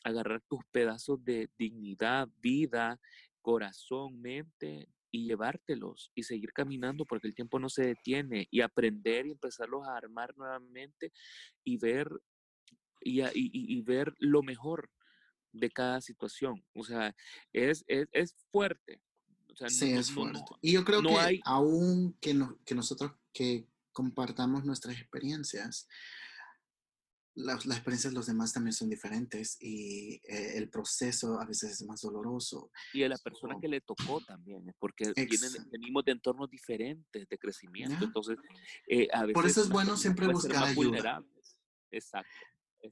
agarrar tus pedazos de dignidad, vida, corazón, mente y llevártelos y seguir caminando porque el tiempo no se detiene y aprender y empezarlos a armar nuevamente y ver y, y ver lo mejor de cada situación. O sea, es, es, es fuerte, sí, es fuerte. y yo creo que hay... aún que, que nosotros que compartamos nuestras experiencias, las, las, experiencias de los demás también son diferentes y eh, el proceso a veces es más doloroso. Y a la persona que le tocó también, porque venimos de entornos diferentes de crecimiento, entonces eh, a veces... Por eso es bueno siempre buscar ayuda. Exacto.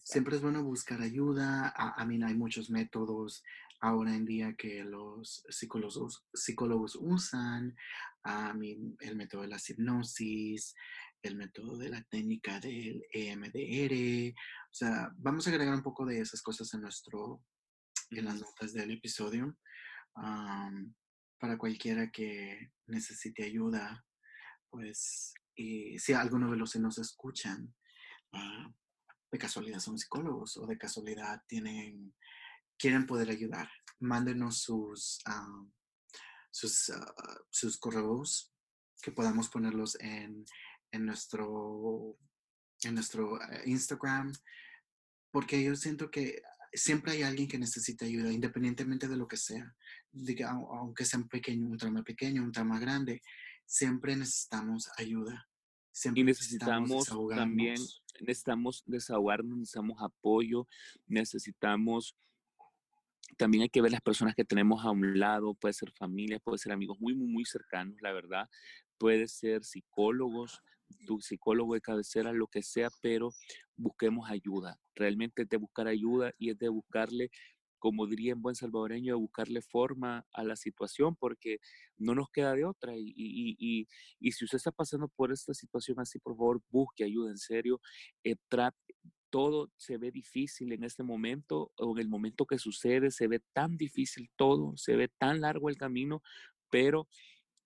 Siempre es bueno buscar ayuda. A, mí hay muchos métodos ahora en día que los psicólogos, psicólogos usan. A mí el método de la hipnosis, el método de la técnica del EMDR. O sea, vamos a agregar un poco de esas cosas en, nuestro, en las notas del episodio. para cualquiera que necesite ayuda, pues, y si alguno de los que nos escuchan, uh, de casualidad son psicólogos o de casualidad tienen, quieren poder ayudar, mándenos sus, ah, sus, ah, sus correos que podamos ponerlos en, en nuestro, en nuestro eh, Instagram, porque yo siento que siempre hay alguien que necesita ayuda, independientemente de lo que sea, aunque sea un pequeño, un trama pequeño, un trama grande, siempre necesitamos ayuda. Siempre y necesitamos también necesitamos desahogarnos, necesitamos apoyo, necesitamos también hay que ver las personas que tenemos a un lado, puede ser familia, puede ser amigos muy, muy, muy cercanos, la verdad, puede ser psicólogos, tu psicólogo de cabecera, lo que sea, pero busquemos ayuda. Realmente es de buscar ayuda y es de buscarle como diría en buen salvadoreño, de buscarle forma a la situación porque no nos queda de otra. Y, y, y, si usted está pasando por esta situación así, por favor, busque ayuda en serio. Eh, todo se ve difícil en este momento o en el momento que sucede, se ve tan difícil todo, se ve tan largo el camino, pero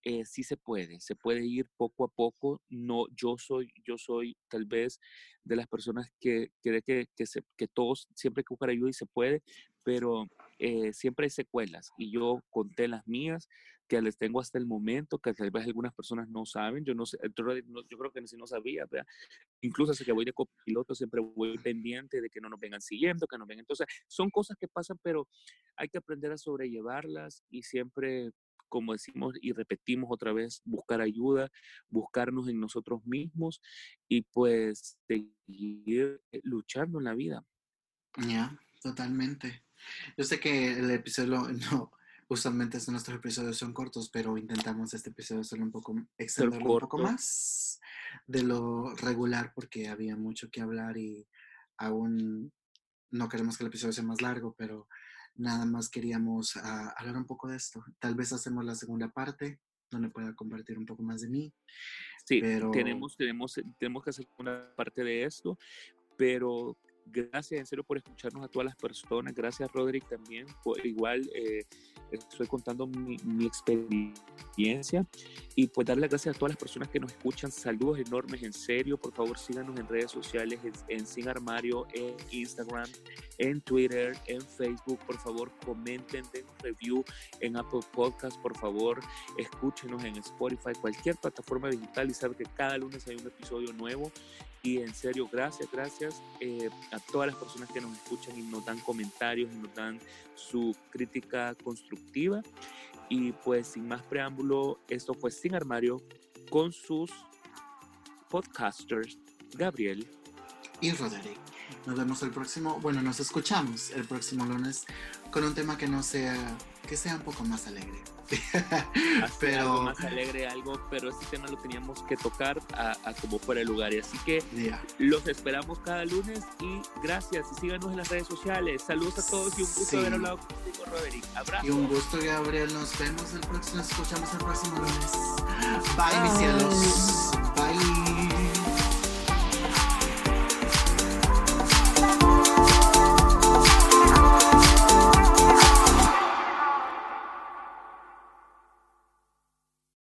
eh, sí se puede, se puede ir poco a poco. No, yo soy, yo soy tal vez de las personas que cree que, que, se, que todos siempre hay que buscar ayuda y se puede, pero eh, siempre hay secuelas y yo conté las mías que les tengo hasta el momento, que tal vez algunas personas no saben, yo no sé, yo creo que si no sabía, ¿verdad? incluso desde que voy de copiloto siempre voy pendiente de que no nos vengan siguiendo, que no vengan, entonces son cosas que pasan, pero hay que aprender a sobrellevarlas y siempre como decimos y repetimos otra vez, buscar ayuda, buscarnos en nosotros mismos y pues seguir eh, luchando en la vida. Ya, totalmente. Yo sé que el episodio, no, usualmente nuestros episodios son cortos, pero intentamos este episodio hacerlo un poco, extenderlo un poco más de lo regular porque había mucho que hablar y aún no queremos que el episodio sea más largo, pero nada más queríamos ah, hablar un poco de esto. Tal vez hacemos la segunda parte, donde pueda compartir un poco más de mí. Sí, pero... tenemos, tenemos, tenemos que hacer una parte de esto, pero Gracias en serio por escucharnos a todas las personas. Gracias Roderick también. Por, igual eh, estoy contando mi, mi, experiencia y pues darle las gracias a todas las personas que nos escuchan. Saludos enormes en serio. Por favor síganos en redes sociales, en, en Sin Armario, en Instagram, en Twitter, en Facebook. Por favor comenten, den review en Apple Podcast. Por favor escúchenos en Spotify, cualquier plataforma digital y sabe que cada lunes hay un episodio nuevo y en serio, gracias, gracias eh, a todas las personas que nos escuchan y nos dan comentarios y nos dan su crítica constructiva. Y pues sin más preámbulo, esto fue Sin Armario con sus podcasters, Gabriel y Roderick. Nos vemos el próximo, bueno, nos escuchamos el próximo lunes con un tema que no sea, que sea un poco más alegre. pero algo más alegre, algo, pero este tema lo teníamos que tocar a, como fuera el lugar. Y así que los esperamos cada lunes y gracias y síganos en las redes sociales. Saludos a todos y un gusto haber hablado contigo, Roderick. Abrazo. Y un gusto, Gabriel. Nos vemos el próximo, nos escuchamos el próximo lunes. Bye. mis cielos.